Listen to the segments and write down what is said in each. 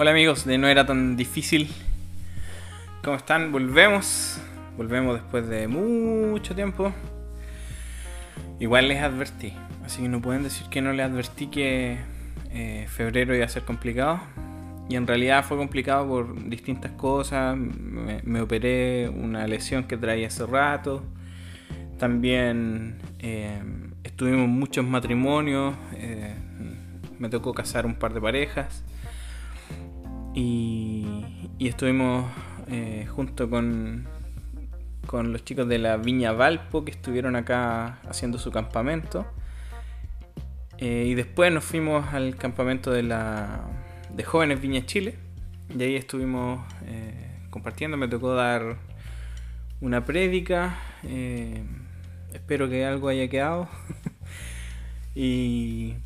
Hola amigos, de no era tan difícil. ¿Cómo están? Volvemos. Volvemos después de mucho tiempo. Igual les advertí. Así que no pueden decir que no les advertí que eh, febrero iba a ser complicado. Y en realidad fue complicado por distintas cosas. Me, operé una lesión que traía hace rato. También eh, estuvimos muchos matrimonios. Eh, me tocó casar un par de parejas. Y, estuvimos eh, junto con, con los chicos de la Viña Valpo que estuvieron acá haciendo su campamento. Eh, y después nos fuimos al campamento de, la, de Jóvenes Viña Chile. Y ahí estuvimos eh, compartiendo. Me tocó dar una prédica. espero que algo haya quedado. y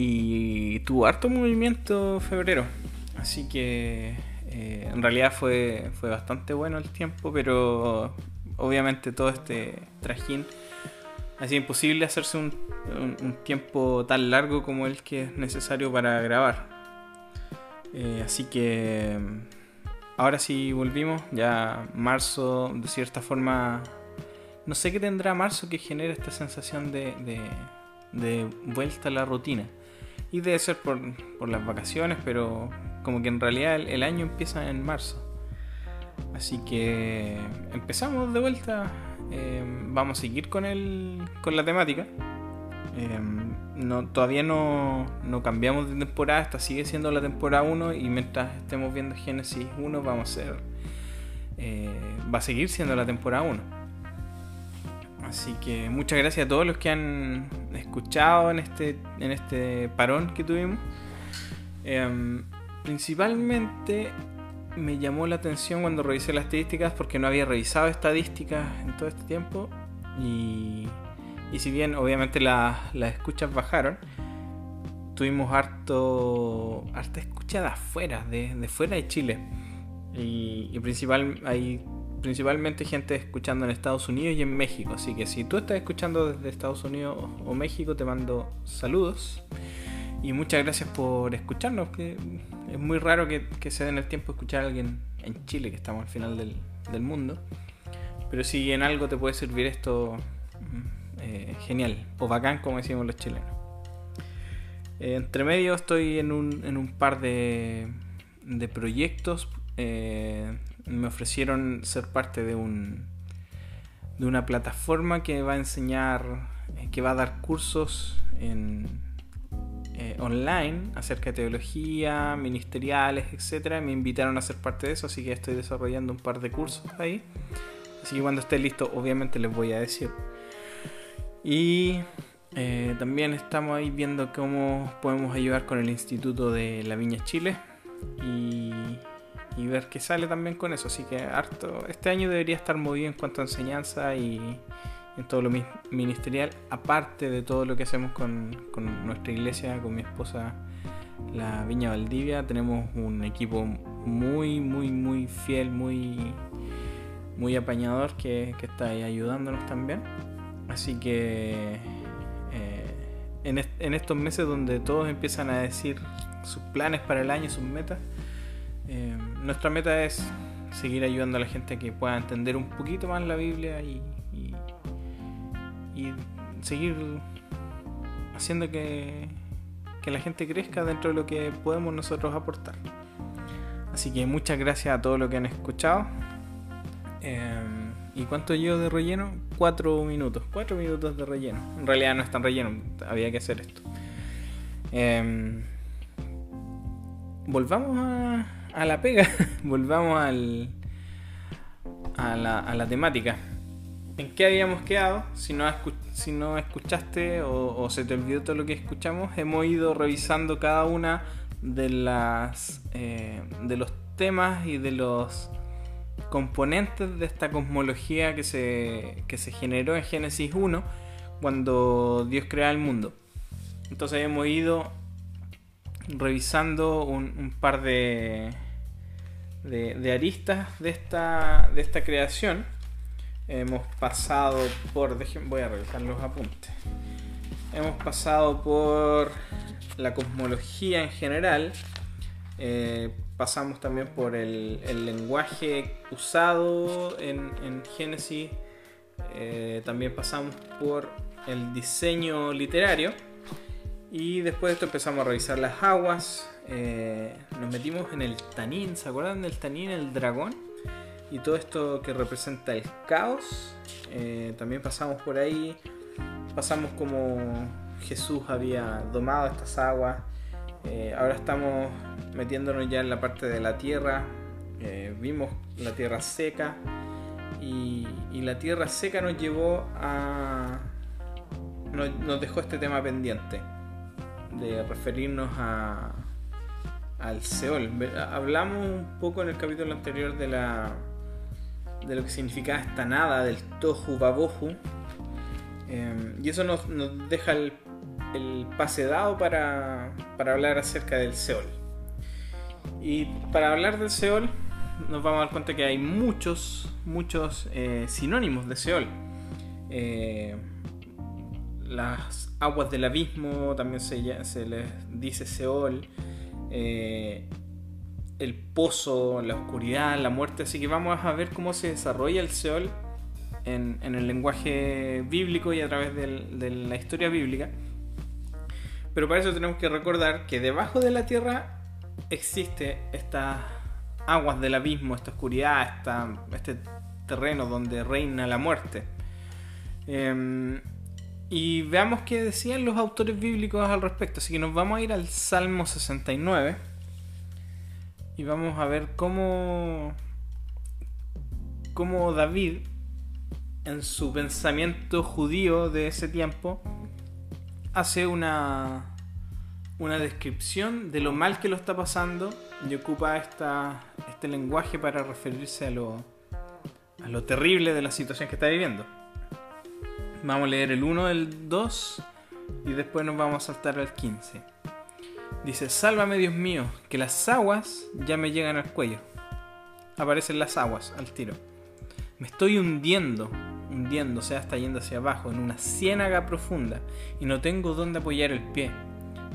y tuvo harto movimiento febrero. Así que eh, en realidad fue, fue bastante bueno el tiempo, pero obviamente todo este trajín hacía imposible hacerse un, tiempo tan largo como el que es necesario para grabar. Eh, así que ahora sí volvimos, ya marzo de cierta forma, no sé qué tendrá marzo que genera esta sensación de, de vuelta a la rutina. Y debe ser por, las vacaciones, pero como que en realidad el, año empieza en marzo. Así que empezamos de vuelta. Eh, vamos a seguir con, el, con la temática. Eh, no, todavía no, no, cambiamos de temporada, esta sigue siendo la temporada 1 y mientras estemos viendo Génesis 1 vamos a ser, eh, va a seguir siendo la temporada 1. Así que muchas gracias a todos los que han escuchado en este, en este parón que tuvimos. Em, principalmente me llamó la atención cuando revisé las estadísticas porque no había revisado estadísticas en todo este tiempo. Y, y si bien obviamente las escuchas bajaron, tuvimos harto, harta escucha de afuera, de, de fuera de Chile. Y, y principal, hay principalmente gente escuchando en Estados Unidos y en México. Así que si tú estás escuchando desde Estados Unidos o México, te mando saludos. Y muchas gracias por escucharnos, que es muy raro que, se den el tiempo de escuchar a alguien en Chile, que estamos al final del, mundo. Pero si en algo te puede servir esto, mm, eh, genial, o bacán, como decimos los chilenos. Eh, entre medio estoy en un, en un par de, de proyectos. Eh, me ofrecieron ser parte de un de una plataforma que va a enseñar, eh, que va a dar cursos en, eh, online acerca de teología, ministeriales, etc. Me invitaron a ser parte de eso, así que estoy desarrollando un par de cursos ahí. Así que cuando esté listo, obviamente les voy a decir. Y eh, también estamos ahí viendo cómo podemos ayudar con el Instituto de la Viña Chile. Y y ver qué sale también con eso. Así que harto, este año debería estar movido en cuanto a enseñanza y en todo lo ministerial, aparte de todo lo que hacemos con, nuestra iglesia, con mi esposa, la Viña Valdivia. Tenemos un equipo muy, muy, muy fiel, muy, muy apañador que, está ahí ayudándonos también. Así que eh, en, estos meses donde todos empiezan a decir sus planes para el año, sus metas, nuestra meta es seguir ayudando a la gente a que pueda entender un poquito más la Biblia y, seguir haciendo que, que, la gente crezca dentro de lo que podemos nosotros aportar. Así que muchas gracias a todos los que han escuchado. Eh, ¿Y cuánto llevo de relleno? Cuatro minutos. Cuatro minutos de relleno. En realidad no es tan relleno, había que hacer esto. Eh, volvamos a, a la pega, volvamos al, a, la, a la temática. ¿En qué habíamos quedado? Si no, si no escuchaste o, se te olvidó todo lo que escuchamos, hemos ido revisando cada una de las eh, de los temas y de los componentes de esta cosmología que se, que se generó en Génesis 1 cuando Dios crea el mundo. Entonces hemos ido revisando un, par de, de, aristas de esta, de esta creación. Hemos pasado por. voy a revisar los apuntes. Hemos pasado por la cosmología en general. Eh, pasamos también por el, lenguaje usado en, Génesis. Eh, también pasamos por el diseño literario. Y después de esto empezamos a revisar las aguas. Eh, nos metimos en el Tanín. ¿Se acuerdan del Tanín, el dragón? Y todo esto que representa el caos. también pasamos por ahí. Pasamos como Jesús había domado estas aguas. ahora estamos metiéndonos ya en la parte de la tierra, eh, vimos la tierra seca y, la tierra seca nos llevó a... Nos, dejó este tema pendiente de referirnos a, al Seol. Hablamos un poco en el capítulo anterior de la de lo que significaba esta nada, del Tohu Babohu. Eh, y eso nos, deja el, el, pase dado para, para hablar acerca del Seol. Y para hablar del Seol, nos vamos a dar cuenta que hay muchos, muchos eh, sinónimos de Seol. Eh, las aguas del abismo también se, se les dice Seol. Eh, el pozo, la oscuridad, la muerte. Así que vamos a ver cómo se desarrolla el Seol en, el lenguaje bíblico y a través de la historia bíblica. Pero para eso tenemos que recordar que debajo de la tierra existe estas aguas del abismo, esta oscuridad, este terreno donde reina la muerte. Em, y veamos qué decían los autores bíblicos al respecto. Así que nos vamos a ir al Salmo 69 y vamos a ver cómo, cómo David, en su pensamiento judío de ese tiempo, hace una, una descripción de lo mal que lo está pasando y ocupa esta, este lenguaje para referirse a lo, a lo terrible de la situación que está viviendo. Vamos a leer el 1, el 2 y después nos vamos a saltar al 15. Dice, sálvame Dios mío, que las aguas ya me llegan al cuello. Aparecen las aguas al tiro. Me estoy hundiendo, hundiendo, o sea, está yendo hacia abajo, en una ciénaga profunda, y no tengo dónde apoyar el pie.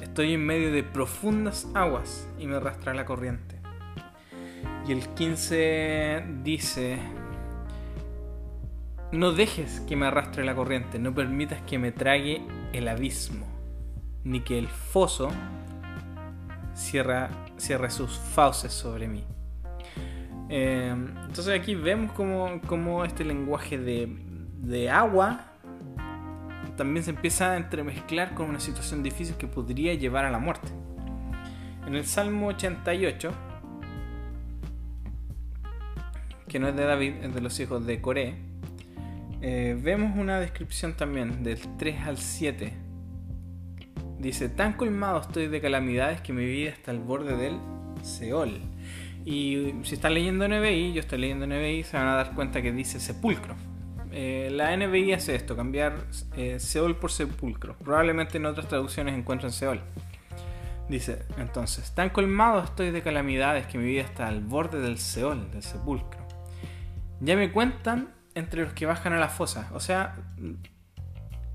Estoy en medio de profundas aguas y me arrastra la corriente. Y el 15 dice, no dejes que me arrastre la corriente, no permitas que me trague el abismo, ni que el foso cierre, sus fauces sobre mí. Eh, entonces aquí vemos como, este lenguaje de, de agua también se empieza a entremezclar con una situación difícil que podría llevar a la muerte. En el Salmo 88, que no es de David, es de los hijos de Coré, eh, vemos una descripción también del 3 al 7. Dice, tan colmado estoy de calamidades que mi vida está al borde del Seol. Y si están leyendo NBI, yo estoy leyendo NBI, se van a dar cuenta que dice sepulcro. Eh, la NBI hace esto, cambiar eh, Seol por sepulcro. Probablemente en otras traducciones encuentran Seol. Dice, entonces, tan colmado estoy de calamidades que mi vida está al borde del Seol, del sepulcro. Ya me cuentan entre los que bajan a la fosa. O sea,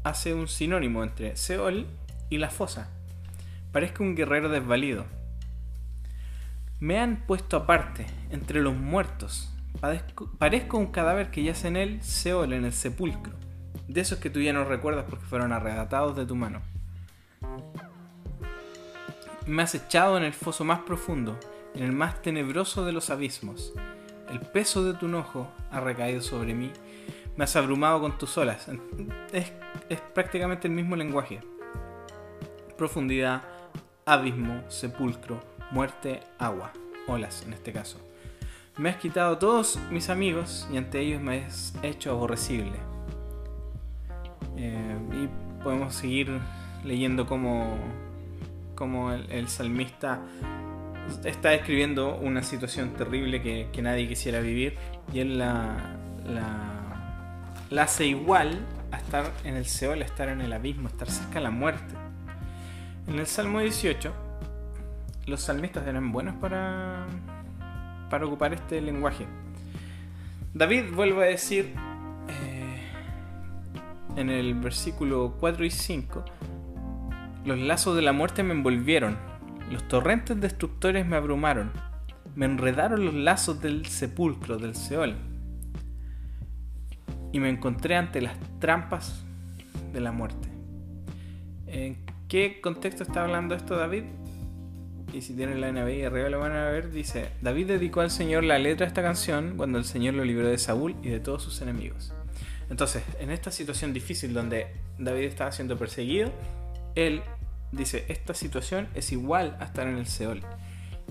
hace un sinónimo entre Seol y la fosa. Parezco un guerrero desvalido. Me han puesto aparte, entre los muertos, Parezco, un cadáver que yace en el Seol, en el sepulcro. De esos que tú ya no recuerdas porque fueron arrebatados de tu mano. Me has echado en el foso más profundo, en el más tenebroso de los abismos. El peso de tu enojo ha recaído sobre mí. Me has abrumado con tus olas. Es, prácticamente el mismo lenguaje. Profundidad, abismo, sepulcro, muerte, agua. Olas en este caso. Me has quitado todos mis amigos y ante ellos me has hecho aborrecible. Eh, y podemos seguir leyendo cómo, cómo el, salmista está describiendo una situación terrible que, nadie quisiera vivir y él la, la, hace igual a estar en el Seol, a estar en el abismo, a estar cerca de la muerte. En el Salmo 18, los salmistas eran buenos para para ocupar este lenguaje. David vuelve a decir eh, en el versículo 4 y 5, los lazos de la muerte me envolvieron, los torrentes destructores me abrumaron, me enredaron los lazos del sepulcro, del Seol, y me encontré ante las trampas de la muerte. ¿En qué contexto está hablando esto David? Y si tienen la NBI arriba lo van a ver, dice, David dedicó al Señor la letra de esta canción cuando el Señor lo libró de Saúl y de todos sus enemigos. Entonces, en esta situación difícil donde David estaba siendo perseguido, él dice, esta situación es igual a estar en el Seol.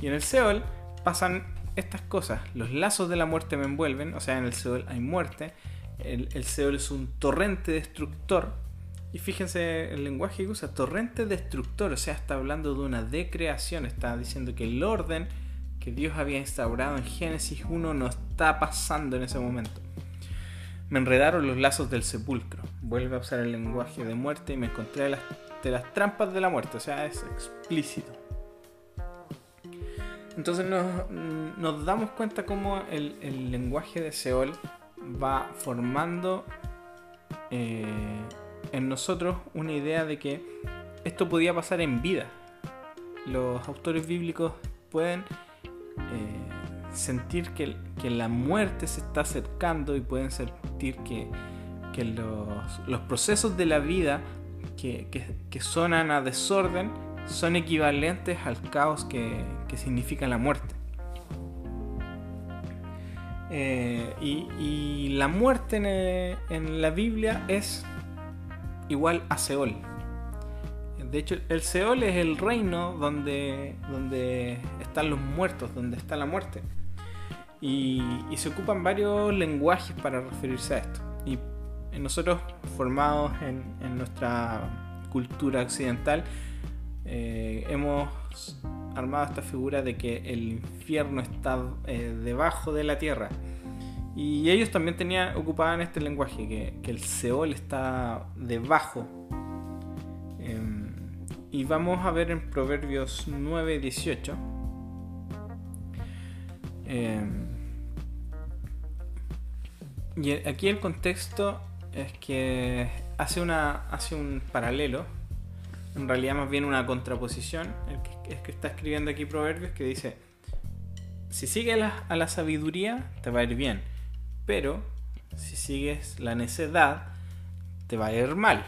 Y en el Seol pasan estas cosas, los lazos de la muerte me envuelven, o sea, en el Seol hay muerte, el, el Seol es un torrente destructor, y fíjense el lenguaje que usa, torrente destructor, o sea, está hablando de una decreación, está diciendo que el orden que Dios había instaurado en Génesis 1 no está pasando en ese momento. Me enredaron los lazos del sepulcro. Vuelve a usar el lenguaje de muerte y me encontré de las, de las trampas de la muerte. O sea, es explícito. Entonces nos, damos cuenta cómo el, lenguaje de Seol va formando eh, en nosotros una idea de que esto podía pasar en vida. Los autores bíblicos pueden eh, sentir que, la muerte se está acercando y pueden sentir que, los, procesos de la vida que, que, sonan a desorden son equivalentes al caos que, significa la muerte. Eh, y, y, la muerte en, en, la Biblia es igual a Seol. De hecho, el Seol es el reino donde, donde están los muertos, donde está la muerte. Y, se ocupan varios lenguajes para referirse a esto. Nosotros, formados en, nuestra cultura occidental, eh, hemos armado esta figura de que el infierno está eh, debajo de la tierra. Y ellos también tenían, ocupaban este lenguaje, que, el Seol está debajo. Em, y vamos a ver en Proverbios 9, 18 Em, y aquí el contexto es que hace, una, hace un paralelo, en realidad más bien una contraposición, el que, es que está escribiendo aquí Proverbios que dice, si sigues a la sabiduría te va a ir bien, pero si sigues la necedad te va a ir mal.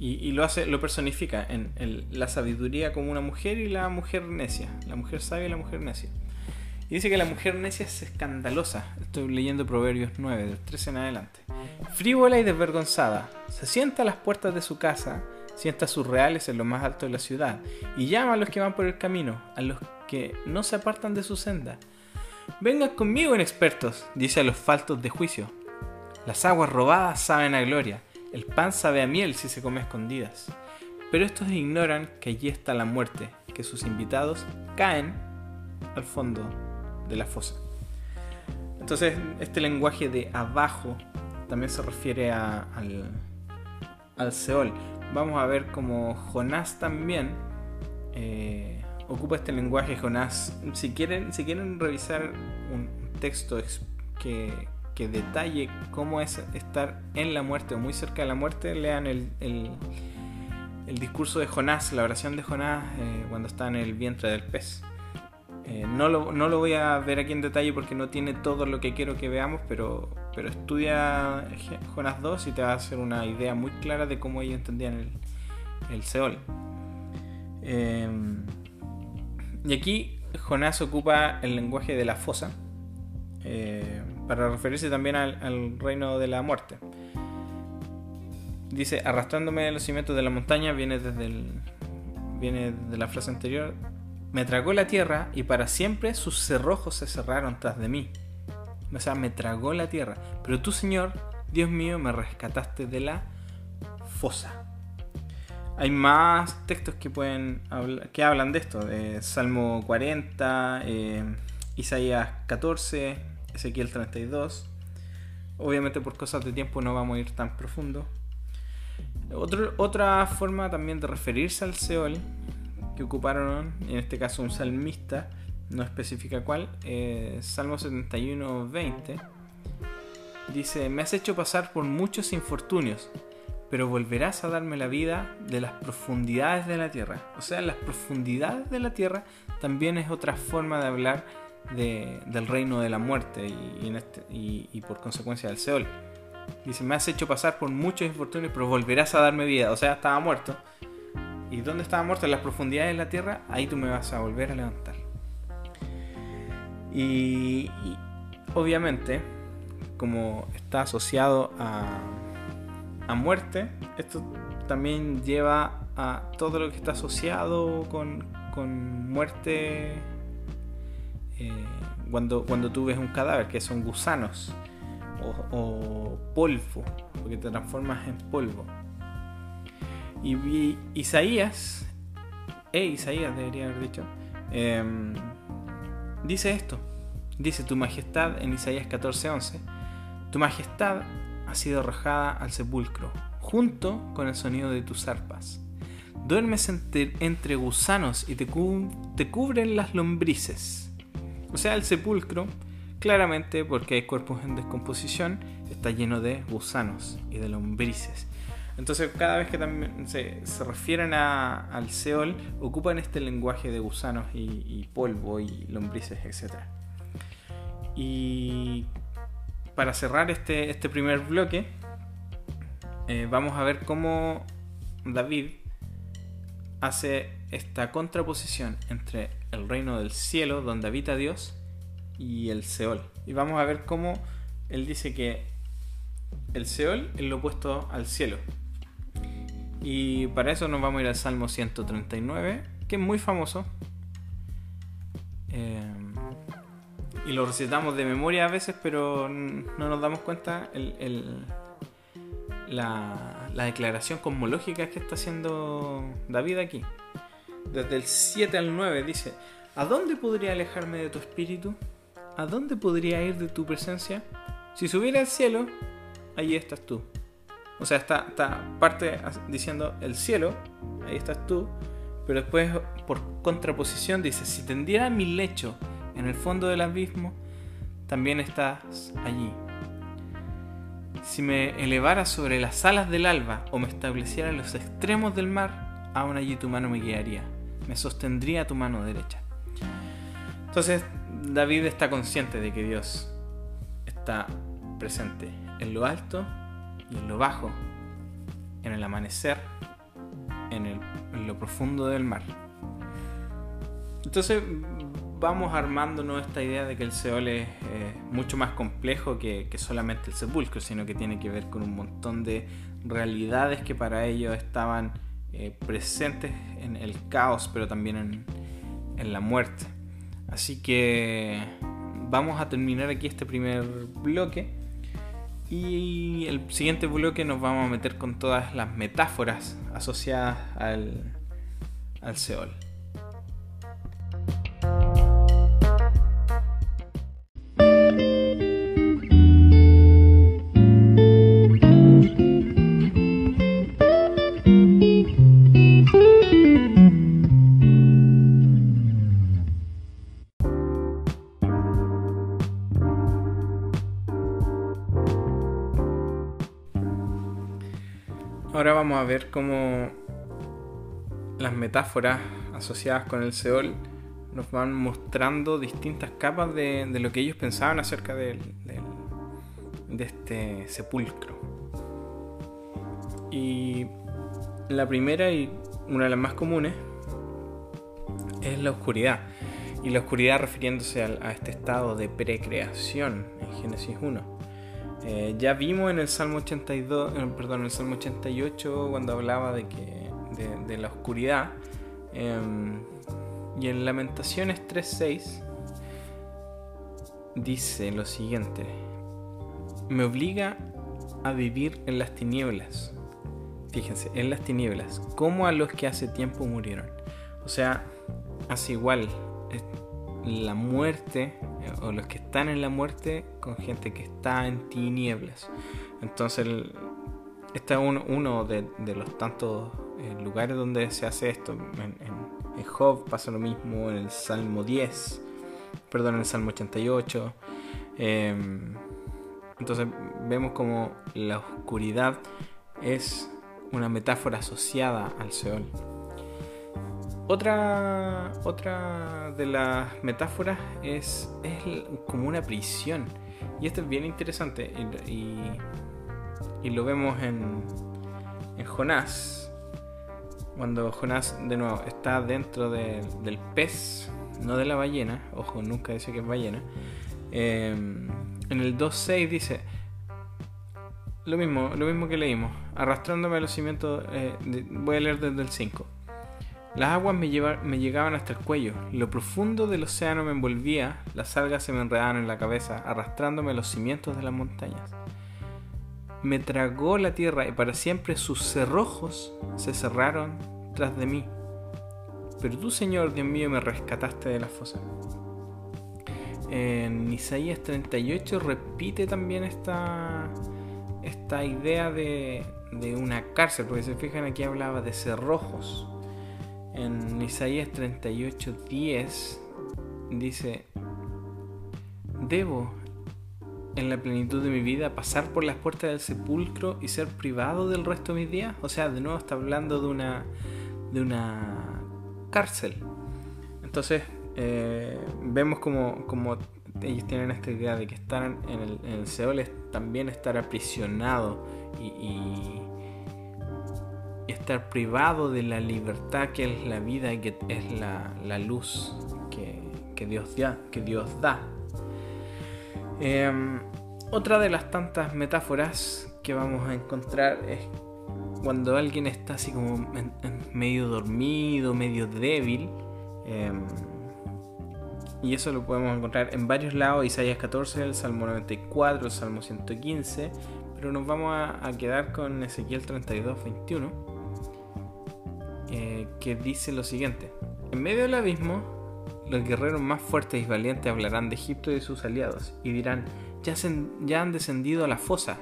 Y, lo hace, lo personifica en la sabiduría como una mujer y la mujer necia, la mujer sabia y la mujer necia. Y dice que la mujer necia es escandalosa. Estoy leyendo Proverbios 9, del 13 en adelante. Frívola y desvergonzada, se sienta a las puertas de su casa, sienta sus reales en lo más alto de la ciudad, y llama a los que van por el camino, a los que no se apartan de su senda. Vengan conmigo, inexpertos, dice a los faltos de juicio. Las aguas robadas saben a gloria, el pan sabe a miel si se come escondidas. Pero estos ignoran que allí está la muerte, que sus invitados caen al fondo de la fosa. Entonces, este lenguaje de abajo también se refiere al, al Seol. Vamos a ver cómo Jonás también eh, ocupa este lenguaje. Jonás, si quieren, si quieren revisar un texto que, que detalle cómo es estar en la muerte o muy cerca de la muerte, lean el, el, discurso de Jonás, la oración de Jonás eh, cuando está en el vientre del pez. Eh, no, lo, voy a ver aquí en detalle porque no tiene todo lo que quiero que veamos, pero, estudia Jonás 2 y te va a hacer una idea muy clara de cómo ellos entendían el, el Seol. Em, y aquí Jonás ocupa el lenguaje de la fosa eh, para referirse también al, al, reino de la muerte. Dice, arrastrándome de los cimientos de la montaña, viene desde el, viene de la frase anterior, me tragó la tierra y para siempre sus cerrojos se cerraron tras de mí. O sea, me tragó la tierra. Pero tú, Señor, Dios mío, me rescataste de la fosa. Hay más textos que pueden que hablan de esto, de Salmo 40, eh, Isaías 14, Ezequiel 32. Obviamente por cosas de tiempo no vamos a ir tan profundo. otra forma también de referirse al Seol que ocuparon, en este caso un salmista, no especifica cuál, eh, Salmo 71, 20, dice, me has hecho pasar por muchos infortunios, pero volverás a darme la vida de las profundidades de la tierra. O sea, las profundidades de la tierra también es otra forma de hablar del reino de la muerte este, y, por consecuencia del Seol. Dice, me has hecho pasar por muchos infortunios, pero volverás a darme vida. O sea, estaba muerto. ¿Y dónde estaba muerto? En las profundidades de la tierra, ahí tú me vas a volver a levantar. y obviamente, como está asociado a, a muerte, esto también lleva a todo lo que está asociado con, con muerte eh, cuando, cuando tú ves un cadáver, que son gusanos o, polvo, porque te transformas en polvo. Y, Isaías, e Isaías debería haber dicho, em, dice esto, dice tu majestad en Isaías 14:11, tu majestad ha sido arrojada al sepulcro, junto con el sonido de tus arpas. Duermes entre, gusanos y te, te cubren las lombrices. O sea, el sepulcro, claramente porque hay cuerpos en descomposición, está lleno de gusanos y de lombrices. Entonces, cada vez que también se, refieren al Seol, ocupan este lenguaje de gusanos y, y polvo y lombrices, etc. Y para cerrar este, este primer bloque, eh, vamos a ver cómo David hace esta contraposición entre el reino del cielo, donde habita Dios, y el Seol. Y vamos a ver cómo él dice que el Seol es lo opuesto al cielo. Y para eso nos vamos a ir al Salmo 139, que es muy famoso. Eh, y lo recitamos de memoria a veces, pero no nos damos cuenta el, la, declaración cosmológica que está haciendo David aquí. Desde el 7 al 9 dice, ¿a dónde podría alejarme de tu espíritu? ¿A dónde podría ir de tu presencia? Si subiera al cielo, ahí estás tú. O sea, está, está parte diciendo el cielo, ahí estás tú, pero después por contraposición dice, si tendiera mi lecho en el fondo del abismo, también estás allí. Si me elevara sobre las alas del alba o me estableciera en los extremos del mar, aún allí tu mano me guiaría, me sostendría tu mano derecha. Entonces David está consciente de que Dios está presente en lo alto y en lo bajo, en el amanecer, en, en lo profundo del mar. Entonces vamos armándonos esta idea de que el Seol es mucho más complejo que, solamente el sepulcro, sino que tiene que ver con un montón de realidades que para ellos estaban eh, presentes en el caos, pero también en, en la muerte. Así que vamos a terminar aquí este primer bloque. Y el siguiente bloque nos vamos a meter con todas las metáforas asociadas al, al Seol. Ahora vamos a ver cómo las metáforas asociadas con el Seol nos van mostrando distintas capas de, lo que ellos pensaban acerca de, este sepulcro. Y la primera y una de las más comunes es la oscuridad. Y la oscuridad refiriéndose a, este estado de precreación en Génesis 1. Eh, ya vimos en el Salmo 82, eh, perdón, el Salmo 88 cuando hablaba de que de, la oscuridad. Em, y en Lamentaciones 3:6 dice lo siguiente: Me obliga a vivir en las tinieblas. Fíjense, en las tinieblas, como a los que hace tiempo murieron. O sea, hace igual la muerte eh, o los que están en la muerte con gente que está en tinieblas. Entonces, este es uno, de, los tantos eh, lugares donde se hace esto. En, Job pasa lo mismo, en el Salmo 10, perdón, en el Salmo 88. Em, entonces, vemos como la oscuridad es una metáfora asociada al Seol. Otra, otra de las metáforas es, es como una prisión. Y esto es bien interesante. Y, lo vemos en, Jonás. Cuando Jonás, de nuevo, está dentro del pez, no de la ballena. Ojo, nunca dice que es ballena. Eh, en el 2.6 dice lo mismo, lo mismo que leímos. Arrastrándome a los cimientos. Eh, voy a leer desde el 5. Las aguas me, llegaban hasta el cuello. Lo profundo del océano me envolvía. Las algas se me enredaban en la cabeza, arrastrándome a los cimientos de las montañas. Me tragó la tierra y para siempre sus cerrojos se cerraron tras de mí. Pero tú, Señor, Dios mío, me rescataste de la fosa. En Isaías 38 repite también esta, esta idea de, una cárcel, porque se fijan aquí hablaba de cerrojos. En Isaías 38, 10 dice, debo en la plenitud de mi vida pasar por las puertas del sepulcro y ser privado del resto de mis días. O sea, de nuevo está hablando de una, de una cárcel. Entonces, eh, vemos como, ellos tienen esta idea de que estar en el, en el Seol es también estar aprisionado y, estar privado de la libertad que es la vida y que es la, luz que, Dios da. Que Dios da. Em, otra de las tantas metáforas que vamos a encontrar es cuando alguien está así como medio dormido, medio débil. Em, y eso lo podemos encontrar en varios lados, Isaías 14, el Salmo 94, el Salmo 115, pero nos vamos a, quedar con Ezequiel 32, 21, eh, que dice lo siguiente, en medio del abismo, los guerreros más fuertes y valientes hablarán de Egipto y de sus aliados, y dirán, ya, ya han descendido a la fosa,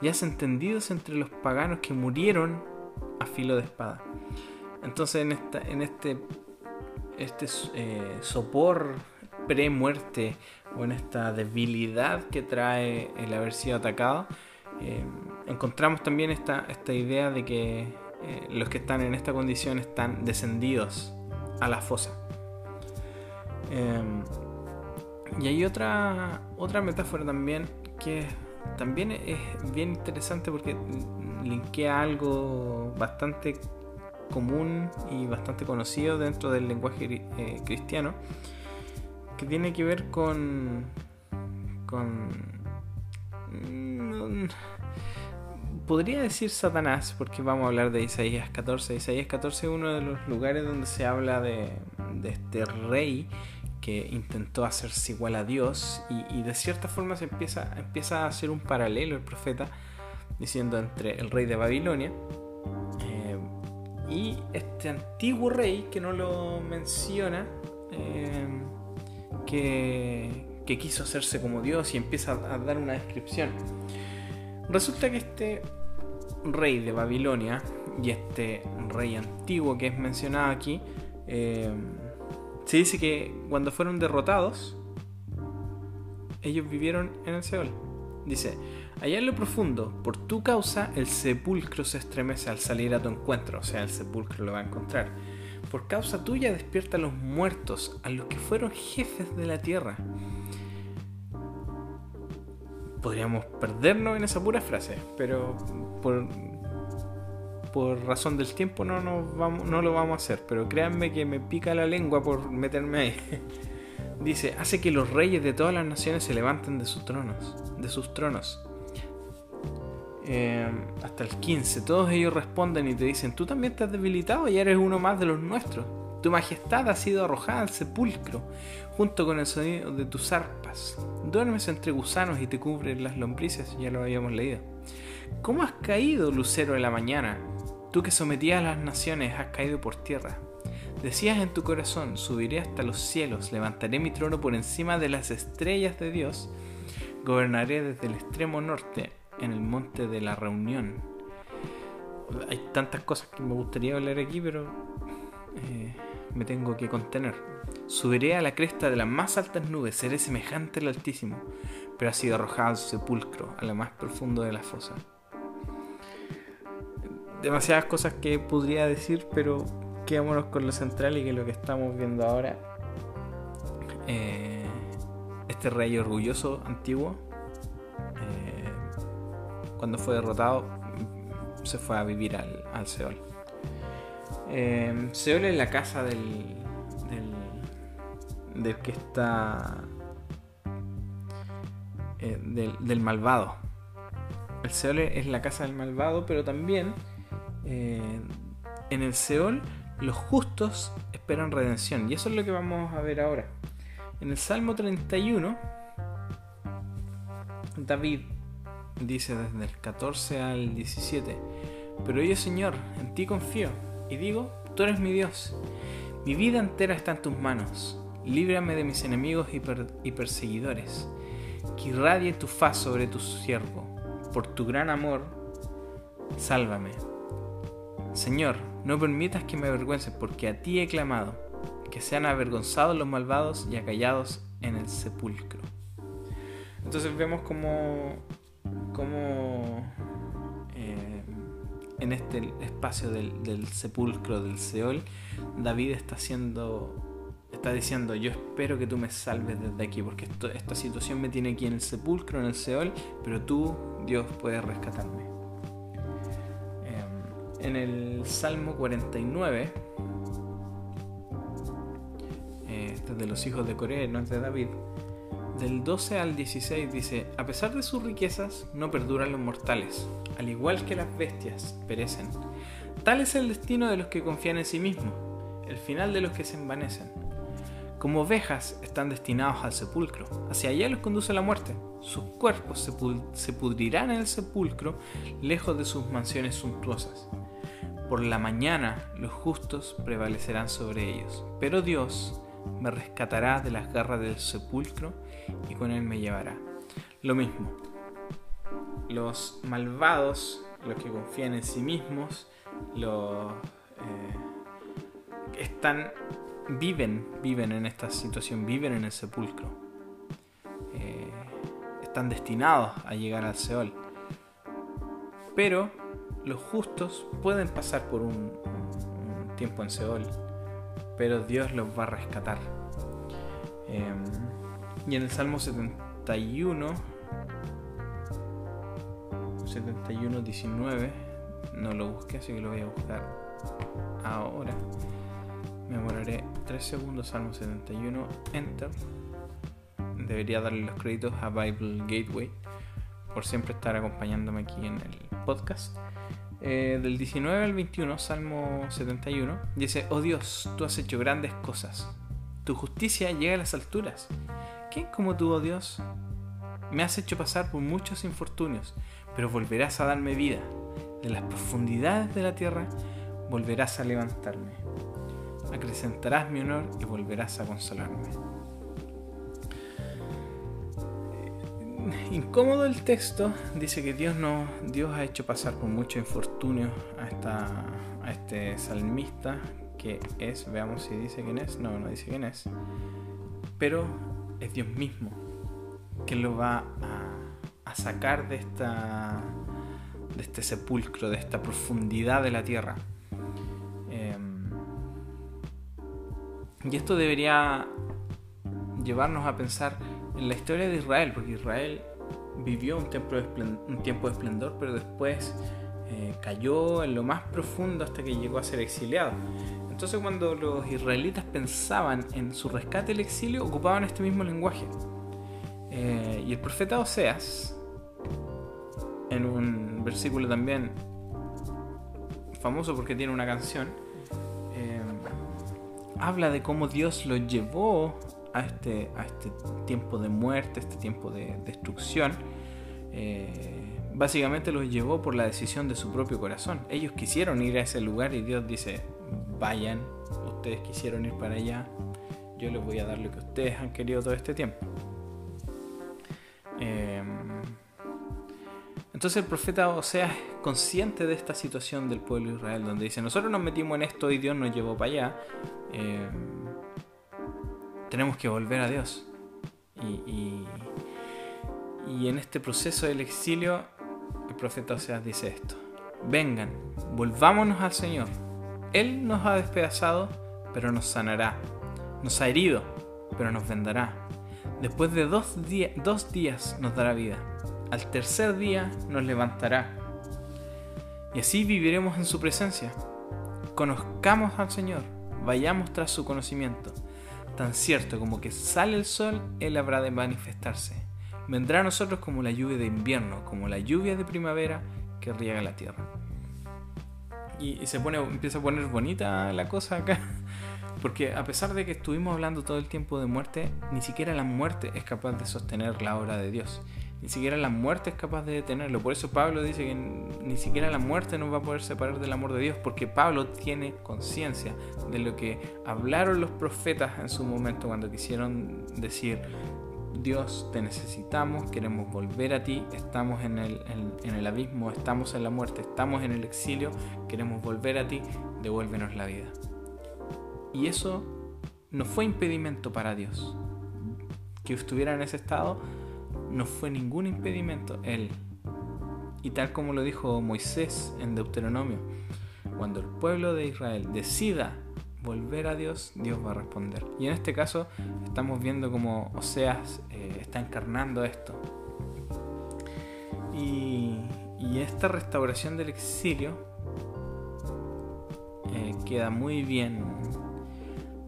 ya se entendidos entre los paganos que murieron a filo de espada. Entonces en, esta, en este este eh, sopor pre-muerte o en esta debilidad que trae el haber sido atacado, eh, encontramos también esta, esta idea de que eh, los que están en esta condición están descendidos a la fosa. y hay otra, otra metáfora también que también es bien interesante porque linkea algo bastante común y bastante conocido dentro del lenguaje eh, cristiano, que tiene que ver con... con mm, podría decir Satanás, porque vamos a hablar de Isaías 14. Isaías 14 es uno de los lugares donde se habla de, este rey que intentó hacerse igual a Dios y, de cierta forma se empieza, empieza a hacer un paralelo el profeta diciendo entre el rey de Babilonia y este antiguo rey, que no lo menciona, eh, que, que, quiso hacerse como Dios y empieza a dar una descripción. Resulta que este rey de Babilonia y este rey antiguo que es mencionado aquí, eh, se dice que cuando fueron derrotados, ellos vivieron en el Seol. Dice, Allá en lo profundo, por tu causa, el sepulcro se estremece al salir a tu encuentro, o sea, el sepulcro lo va a encontrar. Por causa tuya despierta a los muertos, a los que fueron jefes de la tierra. Podríamos perdernos en esa pura frase, pero por, por razón del tiempo no, vamos, no lo vamos a hacer. Pero créanme que me pica la lengua por meterme ahí. Dice, hace que los reyes de todas las naciones se levanten de sus tronos, de sus tronos eh, hasta el 15. Todos ellos responden y te dicen, tú también te has debilitado y eres uno más de los nuestros. Tu majestad ha sido arrojada al sepulcro, junto con el sonido de tus arpas. Duermes entre gusanos y te cubren las lombrices, ya lo habíamos leído. ¿Cómo has caído, lucero de la mañana? Tú que sometías a las naciones, has caído por tierra. Decías en tu corazón, subiré hasta los cielos, levantaré mi trono por encima de las estrellas de Dios, gobernaré desde el extremo norte en el monte de la reunión. Hay tantas cosas que me gustaría hablar aquí, pero eh, me tengo que contener. Subiré a la cresta de las más altas nubes, seré semejante al Altísimo, pero ha sido arrojado al sepulcro, a lo más profundo de la fosa. demasiadas cosas que podría decir, pero quedémonos con lo central y que lo que estamos viendo ahora. Eh, este rey orgulloso antiguo, eh, cuando fue derrotado, se fue a vivir al, al Seol. Eh, Seol es la casa del, del, que está. del, del malvado el Seol es la casa del malvado, pero también eh, en el Seol los justos esperan redención. Y eso es lo que vamos a ver ahora. En el Salmo 31, David dice desde el 14 al 17, pero yo Señor, en ti confío, y digo, tú eres mi Dios. Mi vida entera está en tus manos. Líbrame de mis enemigos y, perseguidores. Que irradie tu faz sobre tu siervo por tu gran amor, sálvame. Señor, no permitas que me avergüence, porque a ti he clamado, que sean avergonzados los malvados y acallados en el sepulcro. Entonces vemos como eh, en este espacio del, del, sepulcro del Seol, David está haciendo está diciendo, yo espero que tú me salves desde aquí, porque esta situación me tiene aquí en el sepulcro, en el Seol, pero tú, Dios, puedes rescatarme. Em, en el Salmo 49, eh, este es los hijos de Corea, no es de David, del 12 al 16 dice, a pesar de sus riquezas, no perduran los mortales, al igual que las bestias, perecen. Tal es el destino de los que confían en sí mismos, el final de los que se envanecen. Como ovejas están destinados al sepulcro, hacia allá los conduce la muerte. Sus cuerpos se, pudrirán en el sepulcro, lejos de sus mansiones suntuosas. Por la mañana los justos prevalecerán sobre ellos, pero Dios me rescatará de las garras del sepulcro y con él me llevará. Lo mismo, los malvados, los que confían en sí mismos, los eh, están viven, viven en esta situación, viven en el sepulcro. Eh, están destinados a llegar al Seol. Pero los justos pueden pasar por un, tiempo en Seol, pero Dios los va a rescatar. Em, y en el Salmo 71, 71, 19, no lo busqué, así que lo voy a buscar ahora. Me demoraré 3 segundos, Salmo 71, Enter. Debería darle los créditos a Bible Gateway por siempre estar acompañándome aquí en el podcast. Eh, del 19 al 21, Salmo 71, dice, oh Dios, tú has hecho grandes cosas. Tu justicia llega a las alturas. ¿Quién como tú, oh Dios? Me has hecho pasar por muchos infortunios, pero volverás a darme vida. De las profundidades de la tierra volverás a levantarme acrecentarás mi honor y volverás a consolarme. Incómodo el texto, dice que Dios, no, Dios ha hecho pasar por mucho infortunio a, esta, a este salmista, que es, veamos si dice quién es, no, no dice quién es, pero es Dios mismo que lo va a, a sacar de, esta, de este sepulcro, de esta profundidad de la tierra. Y esto debería llevarnos a pensar en la historia de Israel, porque Israel vivió un tiempo de, un tiempo de esplendor, pero después eh, cayó en lo más profundo hasta que llegó a ser exiliado. Entonces cuando los israelitas pensaban en su rescate del exilio, ocupaban este mismo lenguaje. Eh, y el profeta Oseas, en un versículo también famoso porque tiene una canción, habla de cómo Dios lo llevó a este, a este tiempo de muerte, este tiempo de destrucción. Eh, básicamente los llevó por la decisión de su propio corazón. Ellos quisieron ir a ese lugar y Dios dice, vayan, ustedes quisieron ir para allá, yo les voy a dar lo que ustedes han querido todo este tiempo. Eh, entonces el profeta Osea es consciente de esta situación del pueblo de Israel, donde dice, nosotros nos metimos en esto y Dios nos llevó para allá, eh, tenemos que volver a Dios. Y, y, en este proceso del exilio, el profeta Oseas dice esto, vengan, volvámonos al Señor. Él nos ha despedazado, pero nos sanará. Nos ha herido, pero nos vendará. Después de dos días nos dará vida. Al tercer día nos levantará. Y así viviremos en su presencia. Conozcamos al Señor, vayamos tras su conocimiento. Tan cierto como que sale el sol, Él habrá de manifestarse. Vendrá a nosotros como la lluvia de invierno, como la lluvia de primavera que riega la tierra. Y, se pone, empieza a poner bonita la cosa acá. Porque a pesar de que estuvimos hablando todo el tiempo de muerte, ni siquiera la muerte es capaz de sostener la obra de Dios. Ni siquiera la muerte es capaz de detenerlo. Por eso Pablo dice que ni siquiera la muerte nos va a poder separar del amor de Dios, porque Pablo tiene conciencia de lo que hablaron los profetas en su momento cuando quisieron decir, Dios, te necesitamos, queremos volver a ti, estamos en el, en el abismo, estamos en la muerte, estamos en el exilio, queremos volver a ti, devuélvenos la vida. Y eso no fue impedimento para Dios. Que estuviera en ese estado no fue ningún impedimento él. Y tal como lo dijo Moisés en Deuteronomio, cuando el pueblo de Israel decida volver a Dios, Dios va a responder. Y en este caso estamos viendo como Oseas eh, está encarnando esto. Y, esta restauración del exilio eh, queda muy bien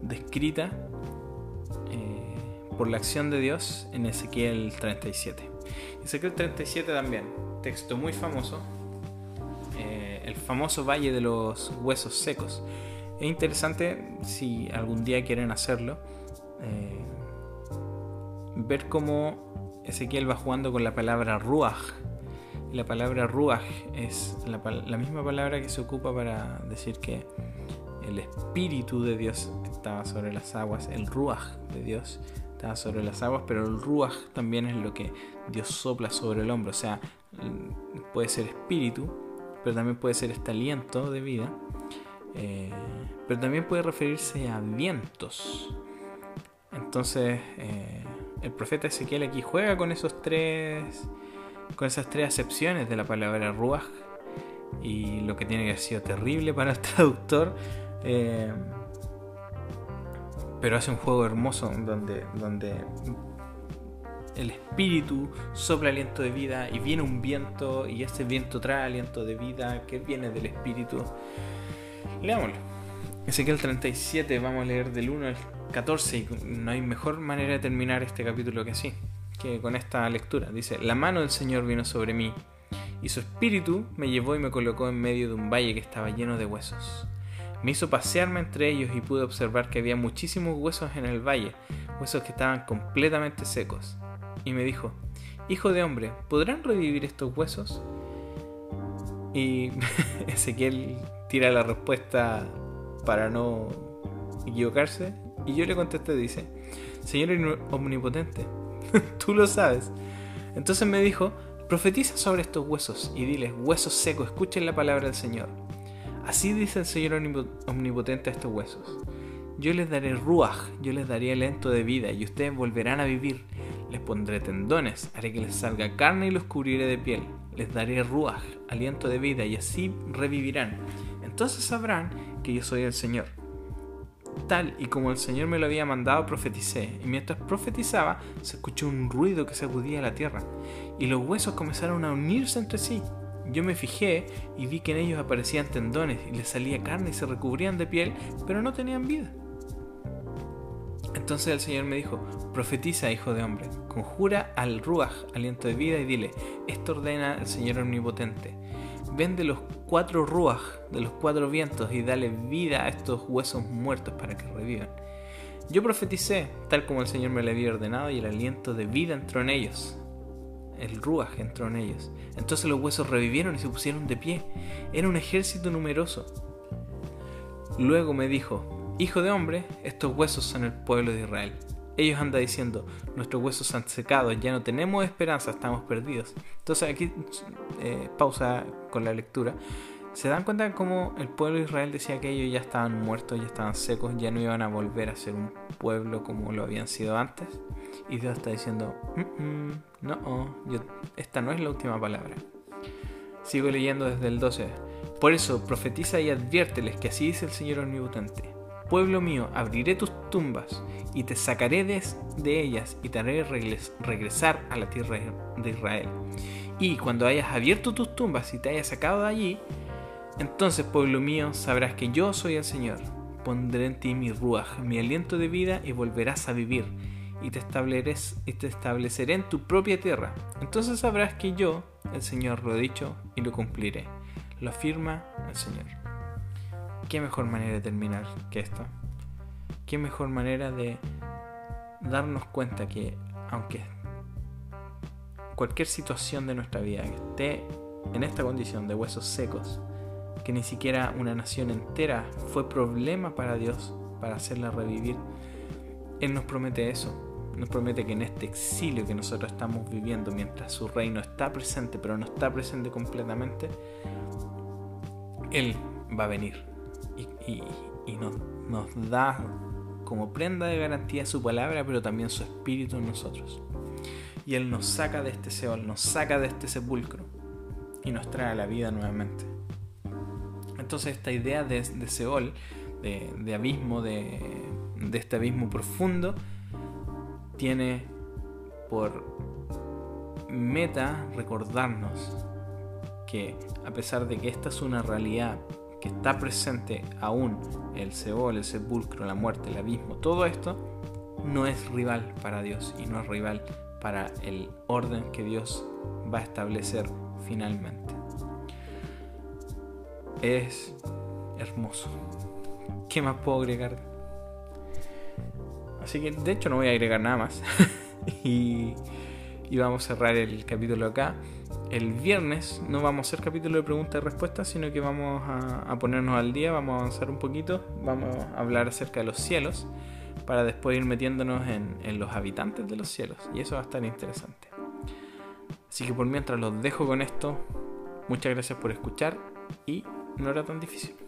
descrita por la acción de Dios en Ezequiel 37. Ezequiel 37 también, texto muy famoso, eh, el famoso Valle de los Huesos Secos. Es interesante, si algún día quieren hacerlo, eh, ver cómo Ezequiel va jugando con la palabra Ruach. La palabra Ruach es la, la misma palabra que se ocupa para decir que el Espíritu de Dios estaba sobre las aguas, el Ruach de Dios sobre las aguas, pero el ruach también es lo que Dios sopla sobre el hombro. O sea, puede ser espíritu, pero también puede ser este aliento de vida. Eh, pero también puede referirse a vientos. Entonces, eh, el profeta Ezequiel aquí juega con esos tres. con esas tres acepciones de la palabra ruach. Y lo que tiene que haber sido terrible para el traductor. Eh, pero hace un juego hermoso donde, donde el espíritu sopla aliento de vida y viene un viento y ese viento trae aliento de vida que viene del espíritu. Leámoslo. Ezequiel 37, vamos a leer del 1 al 14 y no hay mejor manera de terminar este capítulo que así, que con esta lectura. Dice, la mano del Señor vino sobre mí y su espíritu me llevó y me colocó en medio de un valle que estaba lleno de huesos me hizo pasearme entre ellos y pude observar que había muchísimos huesos en el valle, huesos que estaban completamente secos. Y me dijo, Hijo de hombre, ¿podrán revivir estos huesos? Y Ezequiel tira la respuesta para no equivocarse. Y yo le contesté, dice, Señor omnipotente, tú lo sabes. Entonces me dijo, profetiza sobre estos huesos y diles, huesos secos, escuchen la palabra del Señor. Así dice el Señor omnipotente a estos huesos. Yo les daré ruaj, yo les daré aliento de vida, y ustedes volverán a vivir. Les pondré tendones, haré que les salga carne y los cubriré de piel. Les daré ruaj, aliento de vida, y así revivirán. Entonces sabrán que yo soy el Señor. Tal y como el Señor me lo había mandado, profeticé, y mientras profetizaba, se escuchó un ruido que sacudía la tierra, y los huesos comenzaron a unirse entre sí yo me fijé y vi que en ellos aparecían tendones y les salía carne y se recubrían de piel, pero no tenían vida. Entonces el Señor me dijo, profetiza, hijo de hombre, conjura al Ruach, aliento de vida, y dile, esto ordena el Señor omnipotente. Vende los cuatro Ruach de los cuatro vientos y dale vida a estos huesos muertos para que revivan. Yo profeticé, tal como el Señor me lo había ordenado, y el aliento de vida entró en ellos el Ruach entró en ellos. Entonces los huesos revivieron y se pusieron de pie. Era un ejército numeroso. Luego me dijo, Hijo de hombre, estos huesos son el pueblo de Israel. Ellos andan diciendo, nuestros huesos han secado, ya no tenemos esperanza, estamos perdidos. Entonces aquí eh, pausa con la lectura. ¿Se dan cuenta cómo el pueblo de Israel decía que ellos ya estaban muertos, ya estaban secos, ya no iban a volver a ser un pueblo como lo habían sido antes? Y Dios está diciendo, no, esta no es la última palabra. Sigo leyendo desde el 12. Por eso profetiza y adviérteles que así dice el Señor Omnipotente. Pueblo mío, abriré tus tumbas y te sacaré de, ellas y te haré regresar a la tierra de Israel. Y cuando hayas abierto tus tumbas y te hayas sacado de allí, entonces, pueblo mío, sabrás que yo soy el Señor. Pondré en ti mi ruaj, mi aliento de vida, y volverás a vivir, y te, y te estableceré en tu propia tierra. Entonces sabrás que yo, el Señor, lo he dicho y lo cumpliré. Lo afirma el Señor. ¿Qué mejor manera de terminar que esto? ¿Qué mejor manera de darnos cuenta que aunque cualquier situación de nuestra vida esté en esta condición de huesos secos, que ni siquiera una nación entera fue problema para Dios para hacerla revivir, Él nos promete eso. Nos promete que en este exilio que nosotros estamos viviendo, mientras su reino está presente, pero no está presente completamente, él va a venir y, nos, da como prenda de garantía su palabra, pero también su espíritu en nosotros. Y Él nos saca de este Seol, nos saca de este sepulcro y nos trae a la vida nuevamente. Entonces esta idea de, Seol, de, abismo, de, de este abismo profundo, tiene por meta recordarnos que a pesar de que esta es una realidad que está presente aún, el Seol, el sepulcro, la muerte, el abismo, todo esto no es rival para Dios y no es rival para el orden que Dios va a establecer finalmente. Es hermoso. ¿Qué más puedo agregar? Así que de hecho no voy a agregar nada más. y, y vamos a cerrar el capítulo acá el viernes no vamos a hacer capítulo de preguntas y respuestas, sino que vamos a, ponernos al día, vamos a avanzar un poquito, vamos a hablar acerca de los cielos, para después ir metiéndonos en, en los habitantes de los cielos, y eso va a estar interesante. Así que por mientras los dejo con esto, muchas gracias por escuchar y no era tan difícil.